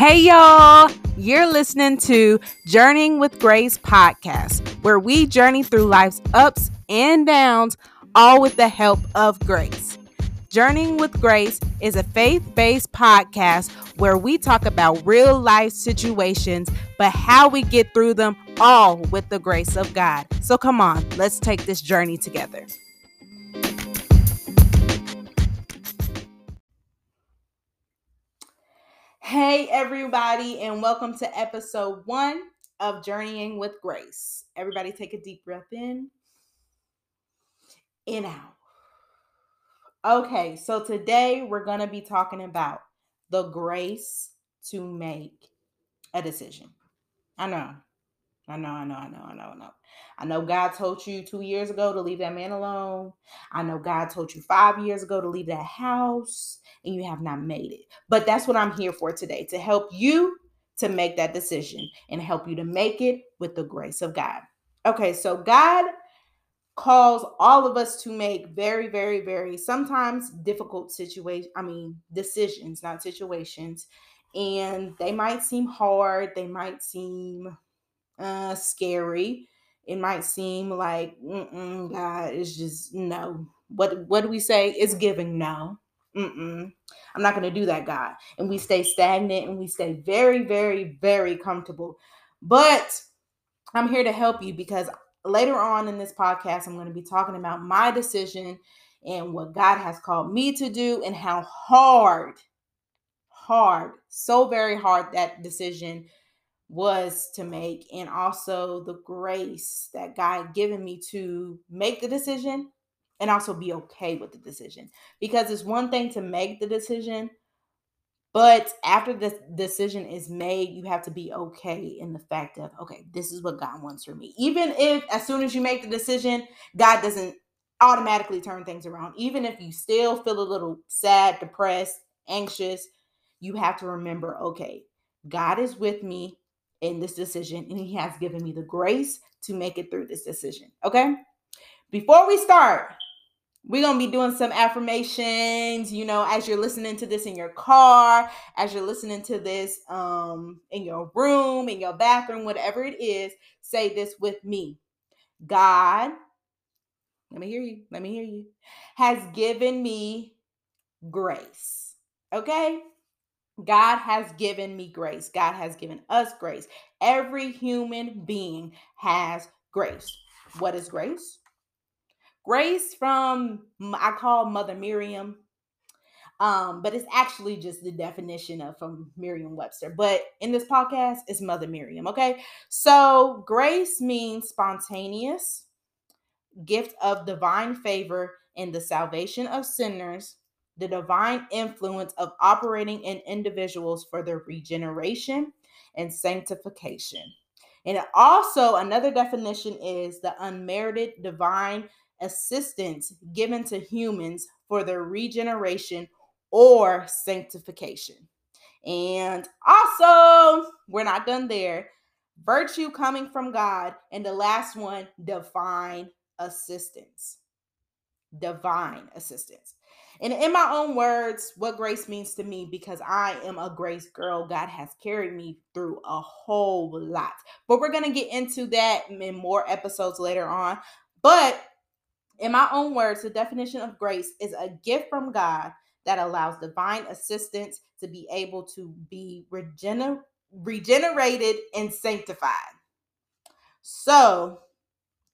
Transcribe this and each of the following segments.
Hey, y'all. You're listening to Journeying with Grace podcast, where we journey through life's ups and downs, all with the help of grace. Journeying with Grace is a faith based podcast where we talk about real life situations, but how we get through them all with the grace of God. So come on, let's take this journey together. Hey, everybody, and welcome to episode one of Journeying with Grace. Everybody, take a deep breath in, in out. Okay, so today we're going to be talking about the grace to make a decision. I know, I know, I know, I know, I know, I know. I know God told you two years ago to leave that man alone. I know God told you five years ago to leave that house and you have not made it. But that's what I'm here for today to help you to make that decision and help you to make it with the grace of God. Okay, so God calls all of us to make very, very, very sometimes difficult situations. I mean, decisions, not situations. And they might seem hard, they might seem uh, scary. It might seem like, God, is just no. What what do we say? It's giving no. Mm-mm. I'm not going to do that, God. And we stay stagnant and we stay very, very, very comfortable. But I'm here to help you because later on in this podcast, I'm going to be talking about my decision and what God has called me to do and how hard, hard, so very hard that decision was to make, and also the grace that God given me to make the decision and also be okay with the decision. Because it's one thing to make the decision, but after the decision is made, you have to be okay in the fact of, okay, this is what God wants for me. Even if as soon as you make the decision, God doesn't automatically turn things around. Even if you still feel a little sad, depressed, anxious, you have to remember, okay, God is with me in this decision and he has given me the grace to make it through this decision. Okay? Before we start, we're going to be doing some affirmations, you know, as you're listening to this in your car, as you're listening to this um in your room, in your bathroom, whatever it is, say this with me. God, let me hear you. Let me hear you. Has given me grace. Okay? God has given me grace. God has given us grace. Every human being has grace. What is grace? Grace from I call Mother Miriam. Um, but it's actually just the definition of from Merriam-Webster. But in this podcast, it's Mother Miriam. Okay. So grace means spontaneous gift of divine favor in the salvation of sinners the divine influence of operating in individuals for their regeneration and sanctification. And also, another definition is the unmerited divine assistance given to humans for their regeneration or sanctification. And also, we're not done there. Virtue coming from God. And the last one, divine assistance. Divine assistance. And in my own words, what grace means to me, because I am a grace girl, God has carried me through a whole lot. But we're going to get into that in more episodes later on. But in my own words, the definition of grace is a gift from God that allows divine assistance to be able to be regener- regenerated and sanctified. So,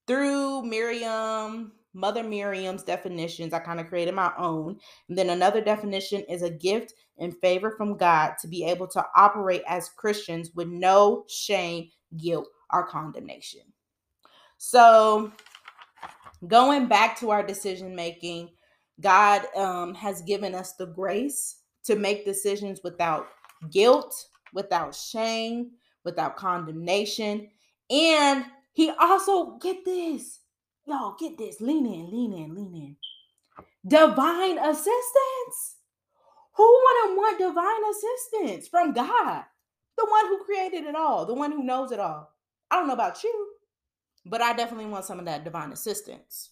through Miriam, Mother Miriam's definitions. I kind of created my own. And then another definition is a gift and favor from God to be able to operate as Christians with no shame, guilt, or condemnation. So, going back to our decision making, God um, has given us the grace to make decisions without guilt, without shame, without condemnation. And He also, get this, Y'all get this. Lean in, lean in, lean in. Divine assistance. Who wouldn't want divine assistance from God? The one who created it all, the one who knows it all. I don't know about you, but I definitely want some of that divine assistance.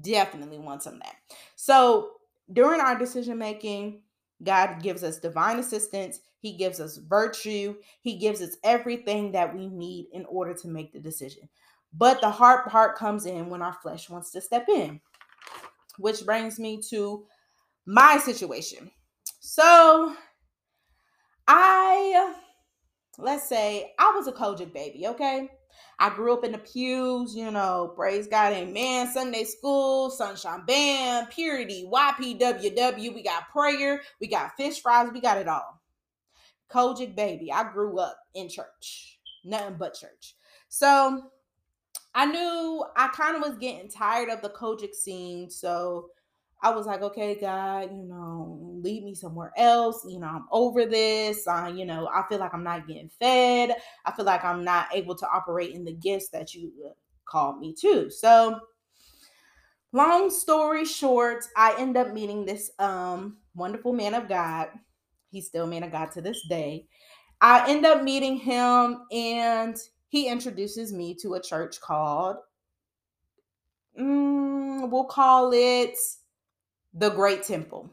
Definitely want some of that. So during our decision making, God gives us divine assistance. He gives us virtue. He gives us everything that we need in order to make the decision. But the hard part comes in when our flesh wants to step in, which brings me to my situation. So I, let's say, I was a COGIC baby, okay? I grew up in the pews, you know, praise God, amen. Sunday school, sunshine band, purity, YPWW. We got prayer, we got fish fries, we got it all. COGIC baby. I grew up in church, nothing but church. So I knew I kind of was getting tired of the COGIC scene. So I was like, okay, God, you know, lead me somewhere else. You know, I'm over this. Uh, you know, I feel like I'm not getting fed. I feel like I'm not able to operate in the gifts that you uh, called me to. So, long story short, I end up meeting this um wonderful man of God. He's still man of God to this day. I end up meeting him and he introduces me to a church called, mm, we'll call it the Great Temple.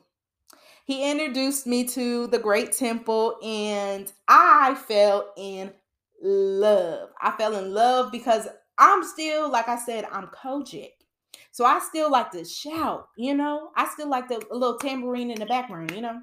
He introduced me to the Great Temple, and I fell in love. I fell in love because I'm still, like I said, I'm COGIC. So I still like to shout, you know. I still like the little tambourine in the background, you know.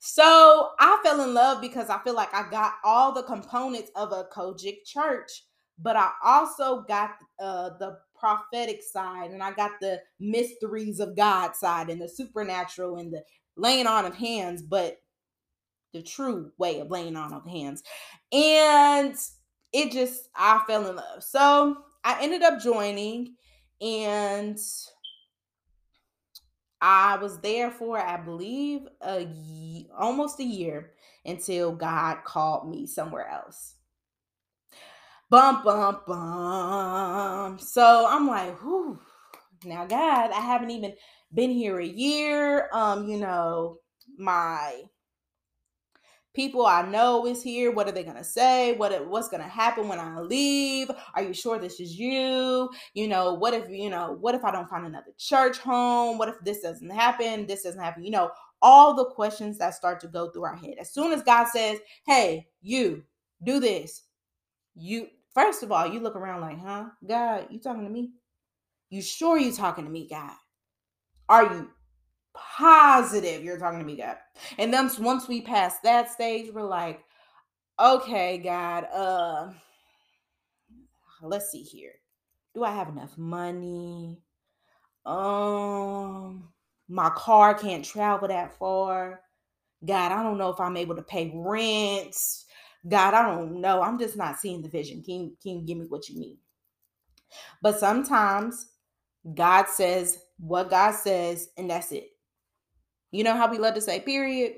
So I fell in love because I feel like I got all the components of a COGIC church, but I also got uh, the prophetic side and I got the mysteries of God side and the supernatural and the laying on of hands, but the true way of laying on of hands. And it just, I fell in love. So I ended up joining and I was there for, I believe, a almost a year until God called me somewhere else. Bum, bum, bum. So I'm like, whew. Now, God, I haven't even been here a year. Um, you know, my people I know is here. What are they gonna say? What what's gonna happen when I leave? Are you sure this is you? You know, what if you know, what if I don't find another church home? What if this doesn't happen? This doesn't happen, you know, all the questions that start to go through our head. As soon as God says, Hey, you do this, you First of all, you look around like, huh? God, you talking to me? You sure you talking to me, God? Are you positive you're talking to me, God? And then once we pass that stage, we're like, okay, God, uh, let's see here. Do I have enough money? Um, my car can't travel that far. God, I don't know if I'm able to pay rent. God, I don't know. I'm just not seeing the vision. Can, can you give me what you need? But sometimes God says what God says, and that's it. You know how we love to say, period?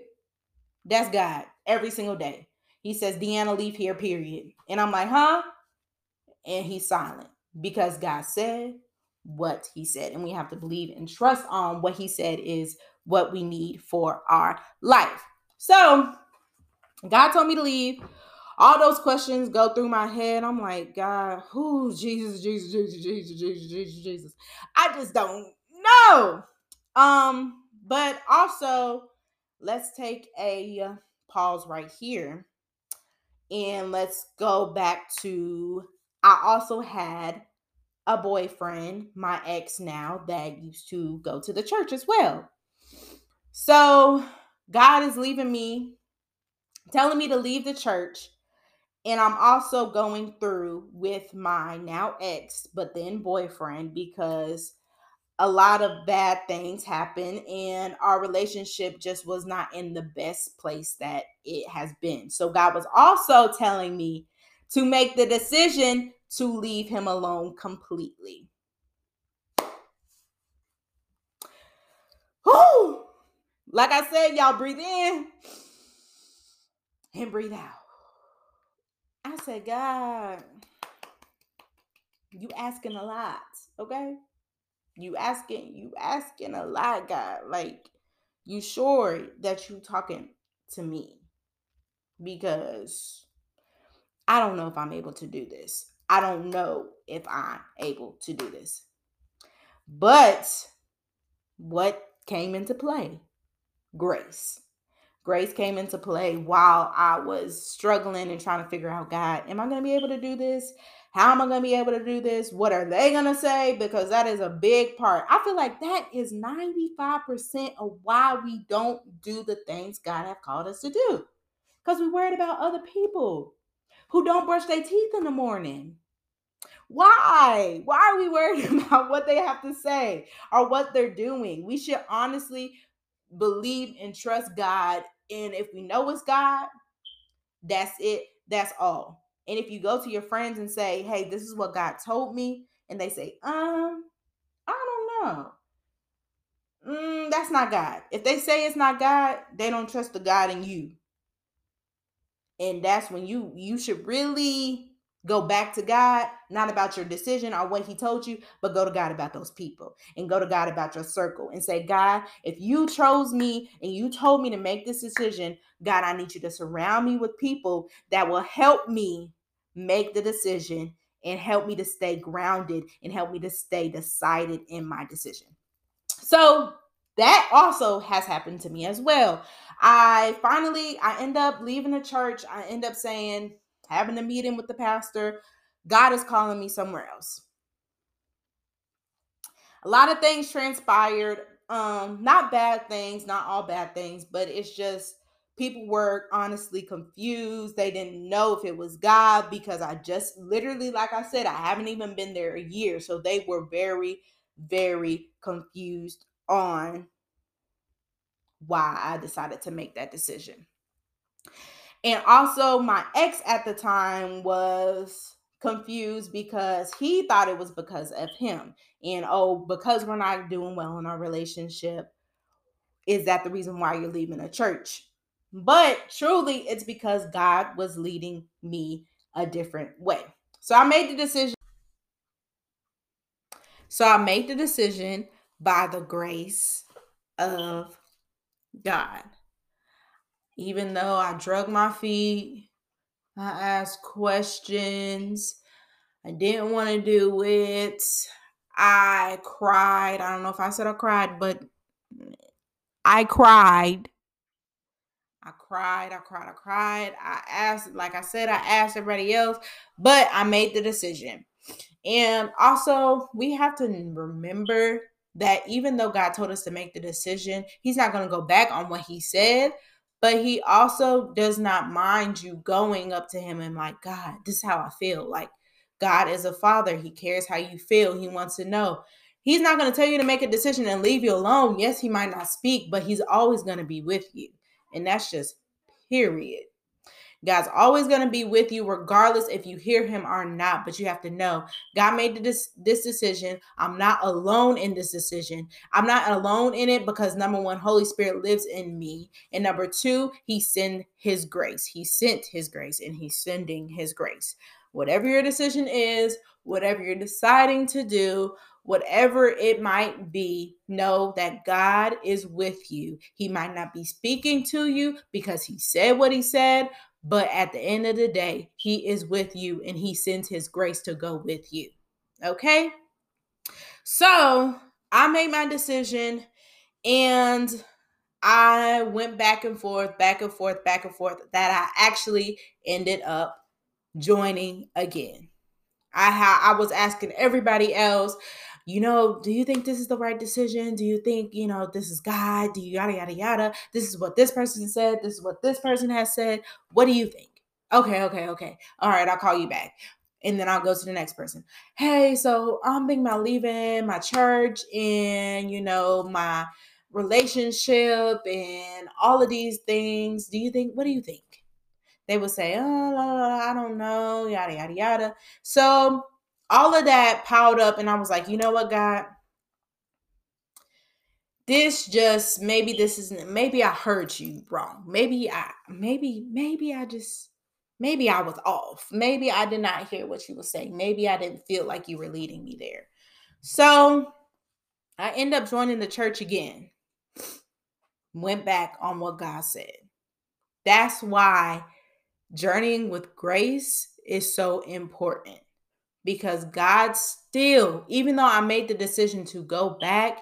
That's God every single day. He says, Deanna, leave here, period. And I'm like, huh? And he's silent because God said what he said. And we have to believe and trust on what he said is what we need for our life. So God told me to leave. All those questions go through my head. I'm like, God, who Jesus, Jesus, Jesus, Jesus, Jesus, Jesus, Jesus. I just don't know. Um, but also, let's take a pause right here and let's go back to I also had a boyfriend, my ex now, that used to go to the church as well. So God is leaving me telling me to leave the church. And I'm also going through with my now ex, but then boyfriend, because a lot of bad things happen and our relationship just was not in the best place that it has been. So God was also telling me to make the decision to leave him alone completely. Whew. Like I said, y'all breathe in and breathe out. I said, God, you asking a lot, okay? You asking, you asking a lot, God. Like, you sure that you talking to me? Because I don't know if I'm able to do this. I don't know if I'm able to do this. But what came into play? Grace Grace came into play while I was struggling and trying to figure out God, am I going to be able to do this? How am I going to be able to do this? What are they going to say? Because that is a big part. I feel like that is 95% of why we don't do the things God have called us to do. Because we're worried about other people who don't brush their teeth in the morning. Why? Why are we worried about what they have to say or what they're doing? We should honestly believe and trust God. And if we know it's God, that's it. That's all. And if you go to your friends and say, hey, this is what God told me, and they say, um, I don't know. Mm, that's not God. If they say it's not God, they don't trust the God in you. And that's when you you should really Go back to God, not about your decision or what He told you, but go to God about those people and go to God about your circle and say, God, if you chose me and you told me to make this decision, God, I need you to surround me with people that will help me make the decision and help me to stay grounded and help me to stay decided in my decision. So, that also has happened to me as well. I finally I end up leaving the church. I end up saying, having a meeting with the pastor. God is calling me somewhere else. A lot of things transpired. Um, not bad things, not all bad things, but it's just people were honestly confused. They didn't know if it was God because I just literally, like I said, I haven't even been there a year. So they were very, very confused on why I decided to make that decision. And also, my ex at the time was confused because he thought it was because of him. And oh, because we're not doing well in our relationship, is that the reason why you're leaving a church? But truly, it's because God was leading me a different way. So I made the decision. So I made the decision by the grace of God. Even though I drug my feet, I asked questions, I didn't want to do it. I cried. I don't know if I said I cried, but I cried. I cried, I cried, I cried. I asked, like I said, I asked everybody else, but I made the decision. And also, we have to remember that even though God told us to make the decision, He's not going to go back on what He said, but he also does not mind you going up to him and like god this is how i feel. Like god is a father. He cares how you feel. He wants to know. He's not going to tell you to make a decision and leave you alone. Yes he might not speak but he's always going to be with you. And that's just period God's always going to be with you, regardless if you hear him or not. But you have to know God made this, this decision. I'm not alone in this decision. I'm not alone in it because number one, Holy Spirit lives in me. And number two, he sent his grace. He sent his grace and he's sending his grace. Whatever your decision is, whatever you're deciding to do, whatever it might be, know that God is with you. He might not be speaking to you because he said what he said, but at the end of the day, He is with you and He sends His grace to go with you. Okay? So I made my decision and I went back and forth, back and forth, back and forth that I actually ended up joining again. I ha- I was asking everybody else you know, do you think this is the right decision? Do you think, you know, this is God? Do you yada, yada, yada? This is what this person said. This is what this person has said. What do you think? Okay, okay, okay. All right, I'll call you back. And then I'll go to the next person. Hey, so I'm thinking about leaving my church and, you know, my relationship and all of these things. Do you think, what do you think? They would say, oh, I don't know, yada, yada, yada. So all of that piled up and i was like you know what god? This just maybe this isn't maybe i heard you wrong. Maybe i maybe maybe i just maybe i was off. Maybe i did not hear what you were saying. Maybe i didn't feel like you were leading me there. So i end up joining the church again. Went back on what god said. That's why journeying with grace is so important because God still, even though I made the decision to go back,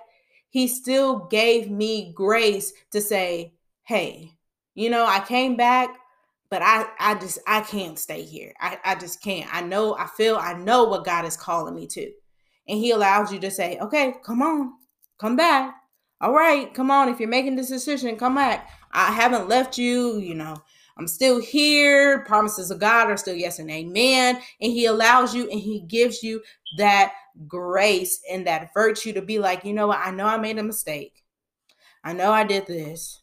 He still gave me grace to say, hey, You know, I came back, but I I just I can't stay here. I, I just can't. I know, I feel, I know what God is calling me to. And he allows you to say, okay, come on, come back. All right, come on. If you're making this decision, come back. I haven't left you, you know. I'm still here. Promises of God are still yes and amen. And He allows you and He gives you that grace and that virtue to be like, you know what? I know I made a mistake. I know I did this.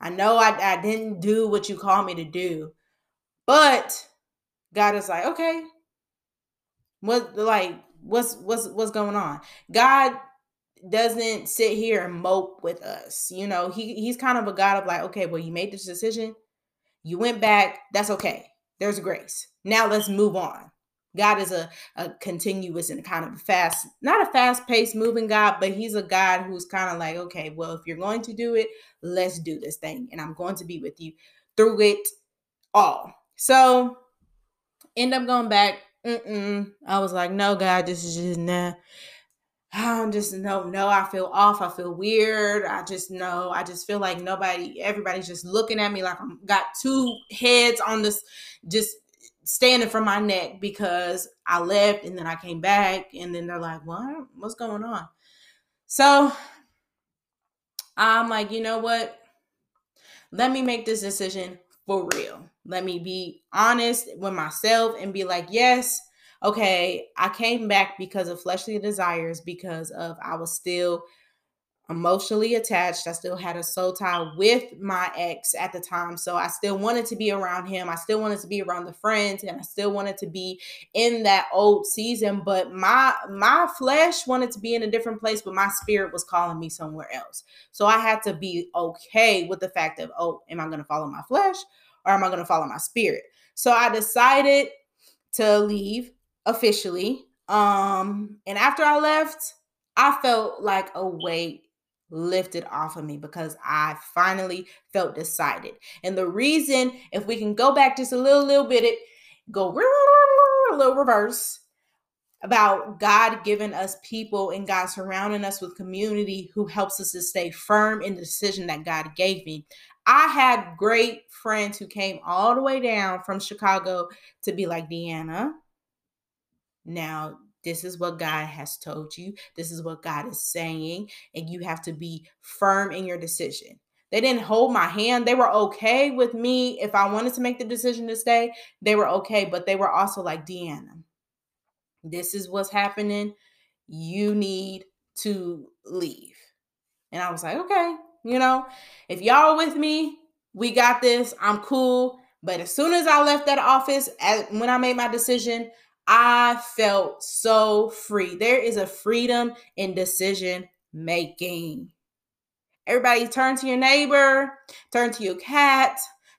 I know I, I didn't do what you called me to do. But God is like, okay. What like what's what's what's going on? God doesn't sit here and mope with us. You know, he he's kind of a God of like, okay, well, you made this decision. You went back. That's okay. There's grace. Now let's move on. God is a, a continuous and kind of fast, not a fast paced moving God, but He's a God who's kind of like, okay, well, if you're going to do it, let's do this thing. And I'm going to be with you through it all. So end up going back. Mm-mm. I was like, no, God, this is just nah. I'm just no, no, I feel off. I feel weird. I just know. I just feel like nobody, everybody's just looking at me like I'm got two heads on this, just standing from my neck because I left and then I came back and then they're like, what? What's going on? So I'm like, you know what? Let me make this decision for real. Let me be honest with myself and be like, yes, okay, I came back because of fleshly desires, because of I was still emotionally attached. I still had a soul tie with my ex at the time. So I still wanted to be around him. I still wanted to be around the friends and I still wanted to be in that old season, but my my flesh wanted to be in a different place, but my spirit was calling me somewhere else. So I had to be okay with the fact of, oh, am I going to follow my flesh or am I going to follow my spirit? So I decided to leave officially. Um, and after I left, I felt like a weight lifted off of me because I finally felt decided. And the reason, if we can go back just a little, little bit, it go a little reverse about God giving us people and God surrounding us with community who helps us to stay firm in the decision that God gave me. I had great friends who came all the way down from Chicago to be like, Deanna, now, this is what God has told you. This is what God is saying. And you have to be firm in your decision. They didn't hold my hand. They were okay with me. If I wanted to make the decision to stay, they were okay. But they were also like, Deanna, this is what's happening. You need to leave. And I was like, okay, you know, if y'all with me, we got this. I'm cool. But as soon as I left that office, as, when I made my decision, I felt so free. There is a freedom in decision making. Everybody turn to your neighbor, turn to your cat,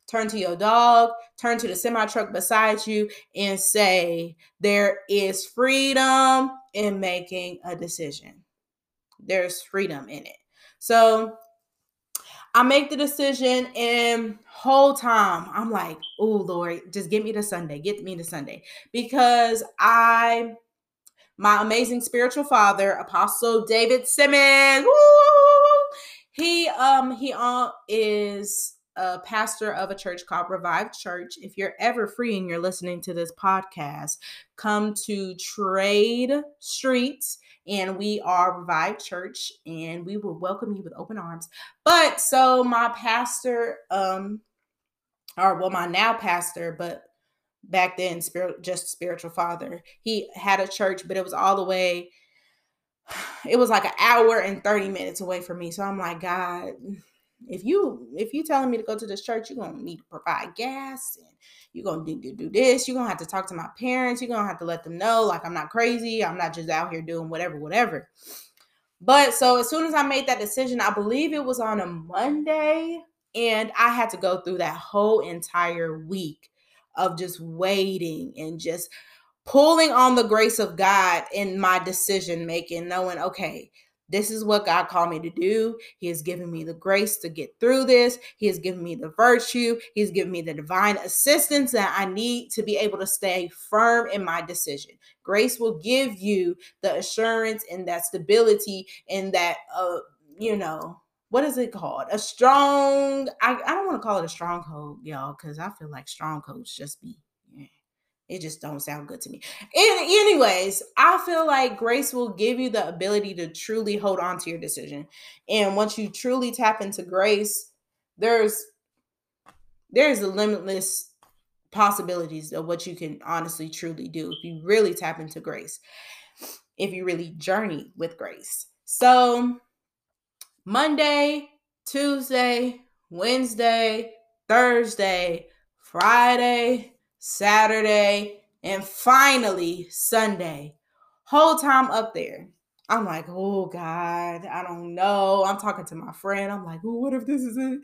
turn to your dog, turn to the semi truck beside you, and say, There is freedom in making a decision. There's freedom in it. So I make the decision and whole time I'm like, oh Lord, just get me to Sunday, get me to Sunday. Because I my amazing spiritual father, Apostle David Simmons, woo, he um he uh, is a pastor of a church called Revived Church. If you're ever free and you're listening to this podcast, come to Trade Streets and we are Revived Church and we will welcome you with open arms. But so my pastor, um, or well, my now pastor, but back then, spirit, just spiritual father, he had a church, but it was all the way, it was like an hour and 30 minutes away from me. So I'm like, God, if you if you telling me to go to this church, you're gonna need to provide gas and you're gonna need to do this. You're gonna have to talk to my parents. You're gonna have to let them know like I'm not crazy. I'm not just out here doing whatever, whatever. But so as soon as I made that decision, I believe it was on a Monday, and I had to go through that whole entire week of just waiting and just pulling on the grace of God in my decision making, knowing, okay, this is what God called me to do. He has given me the grace to get through this. He has given me the virtue. He's given me the divine assistance that I need to be able to stay firm in my decision. Grace will give you the assurance and that stability and that, uh, you know, what is it called? A strong, I, I don't want to call it a stronghold, y'all, because I feel like strongholds just be, it just don't sound good to me. And anyways, I feel like grace will give you the ability to truly hold on to your decision. And once you truly tap into grace, there's there's a limitless possibilities of what you can honestly truly do if you really tap into grace if you really journey with grace so monday tuesday wednesday thursday friday saturday and finally sunday whole time up there i'm like oh god i don't know i'm talking to my friend i'm like oh, what if this is it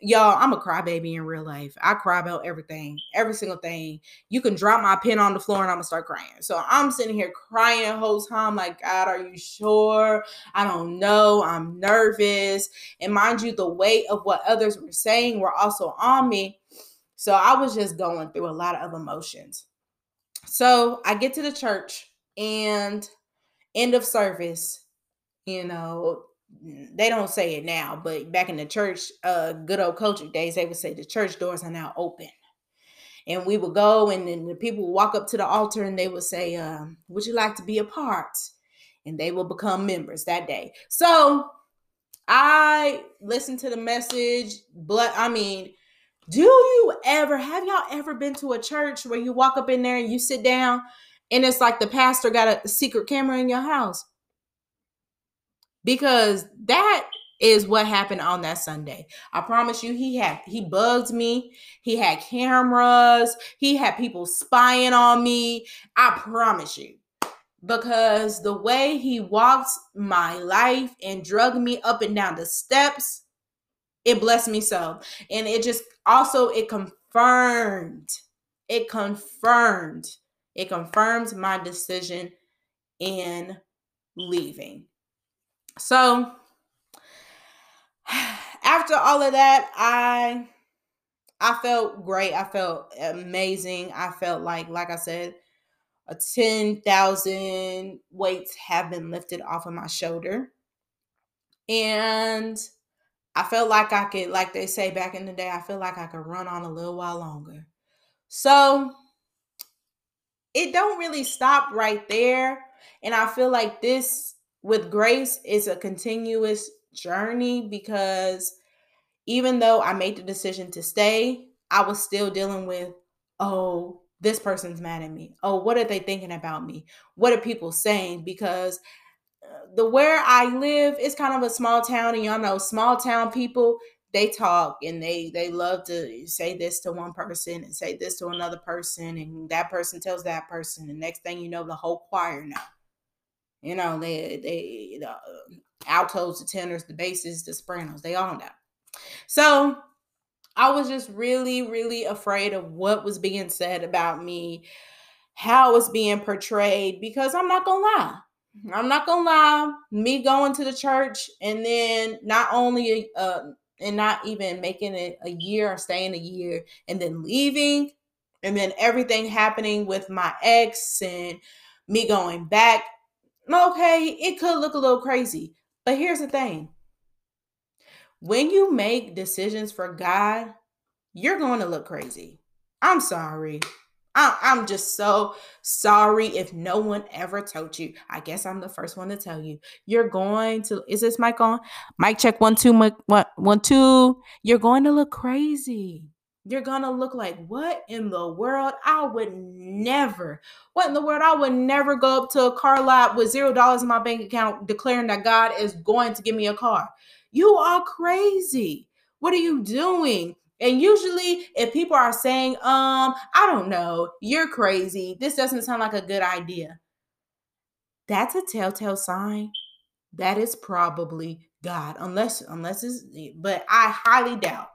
y'all, I'm a crybaby in real life. I cry about everything, every single thing. You can drop my pen on the floor and I'm gonna start crying. So I'm sitting here crying the whole time, like, God, are you sure? I don't know. I'm nervous. And mind you, the weight of what others were saying were also on me. So I was just going through a lot of emotions. So I get to the church and end of service, you know, they don't say it now, but back in the church, uh, good old culture days, they would say the church doors are now open. And we would go, and then the people would walk up to the altar and they would say, um, Would you like to be a part? And they will become members that day. So I listened to the message, but I mean, do you ever have y'all ever been to a church where you walk up in there and you sit down and it's like the pastor got a secret camera in your house? because that is what happened on that Sunday. I promise you, he had he bugged me. He had cameras. He had people spying on me. I promise you. Because the way he walked my life and drug me up and down the steps, it blessed me so. And it just also it confirmed, it confirmed, it confirmed my decision in leaving. So after all of that, I I felt great. I felt amazing. I felt like, like I said, a 10,000 weights have been lifted off of my shoulder. And I felt like I could, like they say back in the day, I feel like I could run on a little while longer. So it don't really stop right there. And I feel like this with grace it's a continuous journey because even though I made the decision to stay, I was still dealing with, oh, this person's mad at me. Oh, what are they thinking about me? What are people saying? Because the where I live is kind of a small town, and y'all know small town people they talk and they they love to say this to one person and say this to another person, and that person tells that person. The next thing you know, the whole choir know. You know, they they the altos, the tenors, the basses, the sopranos, they all know. So I was just really, really afraid of what was being said about me, how it's being portrayed, because I'm not gonna lie. I'm not gonna lie, me going to the church and then not only uh and not even making it a year or staying a year and then leaving and then everything happening with my ex and me going back okay, it could look a little crazy. But here's the thing when you make decisions for God, you're going to look crazy. I'm sorry. I'm just so sorry if no one ever told you. I guess I'm the first one to tell you. You're going to, is this mic on? Mic check one, two, mic, two. You're going to look crazy you're gonna look like what in the world i would never what in the world i would never go up to a car lot with zero dollars in my bank account declaring that god is going to give me a car you are crazy what are you doing and usually if people are saying um i don't know you're crazy this doesn't sound like a good idea that's a telltale sign that is probably god unless unless it's but i highly doubt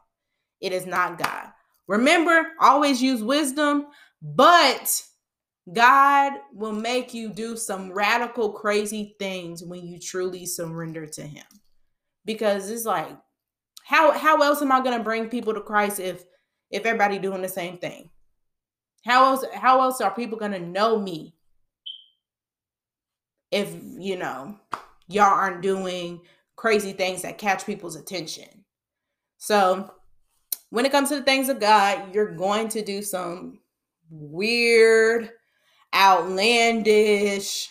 it is not god Remember, always use wisdom, but God will make you do some radical, crazy things when you truly surrender to Him. Because it's like, how how else am I going to bring people to Christ if if everybody doing the same thing? How else how else are people going to know me if you know y'all aren't doing crazy things that catch people's attention. So, when it comes to the things of God, you're going to do some weird, outlandish,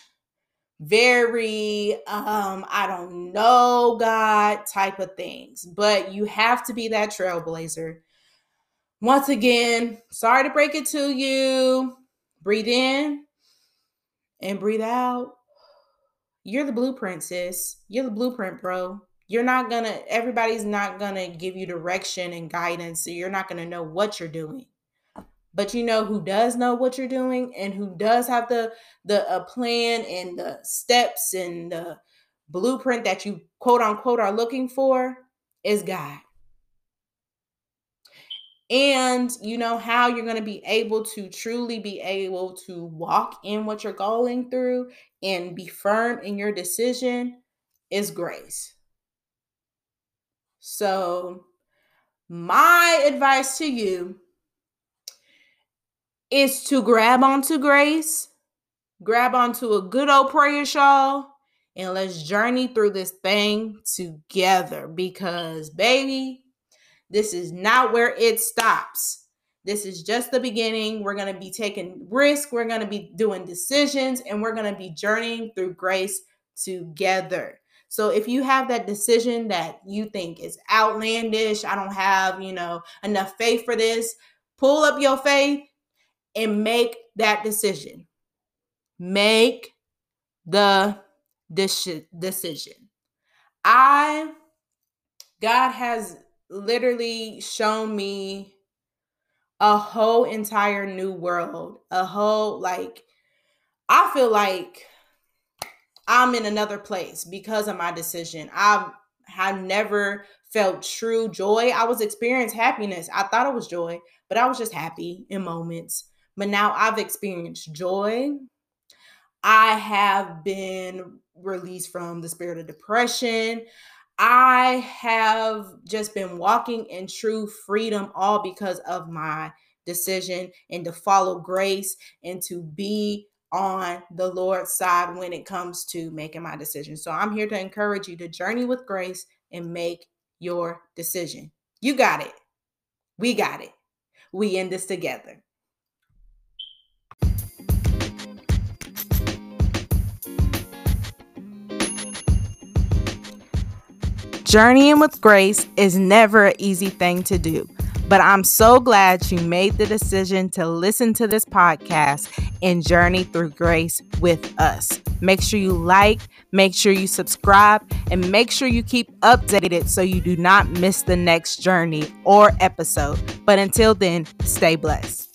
very um I don't know God type of things. But you have to be that trailblazer. Once again, sorry to break it to you. Breathe in and breathe out. You're the blueprint, sis. You're the blueprint, bro you're not gonna everybody's not gonna give you direction and guidance so you're not gonna know what you're doing but you know who does know what you're doing and who does have the the a plan and the steps and the blueprint that you quote unquote are looking for is god. And you know how you're going to be able to truly be able to walk in what you're going through and be firm in your decision is grace. So, my advice to you is to grab onto grace, grab onto a good old prayer shawl, and let's journey through this thing together because, baby, this is not where it stops. This is just the beginning. We're going to be taking risk, we're going to be doing decisions, and we're going to be journeying through grace together. So if you have that decision that you think is outlandish, I don't have, you know, enough faith for this, pull up your faith and make that decision. Make the decision. I God has literally shown me a whole entire new world, a whole like I feel like I'm in another place because of my decision. I have never felt true joy. I was experiencing happiness. I thought it was joy, but I was just happy in moments. But now I've experienced joy. I have been released from the spirit of depression. I have just been walking in true freedom, all because of my decision and to follow grace and to be on the Lord's side when it comes to making my decision. So I'm here to encourage you to journey with grace and make your decision. You got it. We got it. We in this together. Journeying with grace is never an easy thing to do. But I'm so glad you made the decision to listen to this podcast and journey through grace with us. Make sure you like, make sure you subscribe, and make sure you keep updated so you do not miss the next journey or episode. But until then, stay blessed.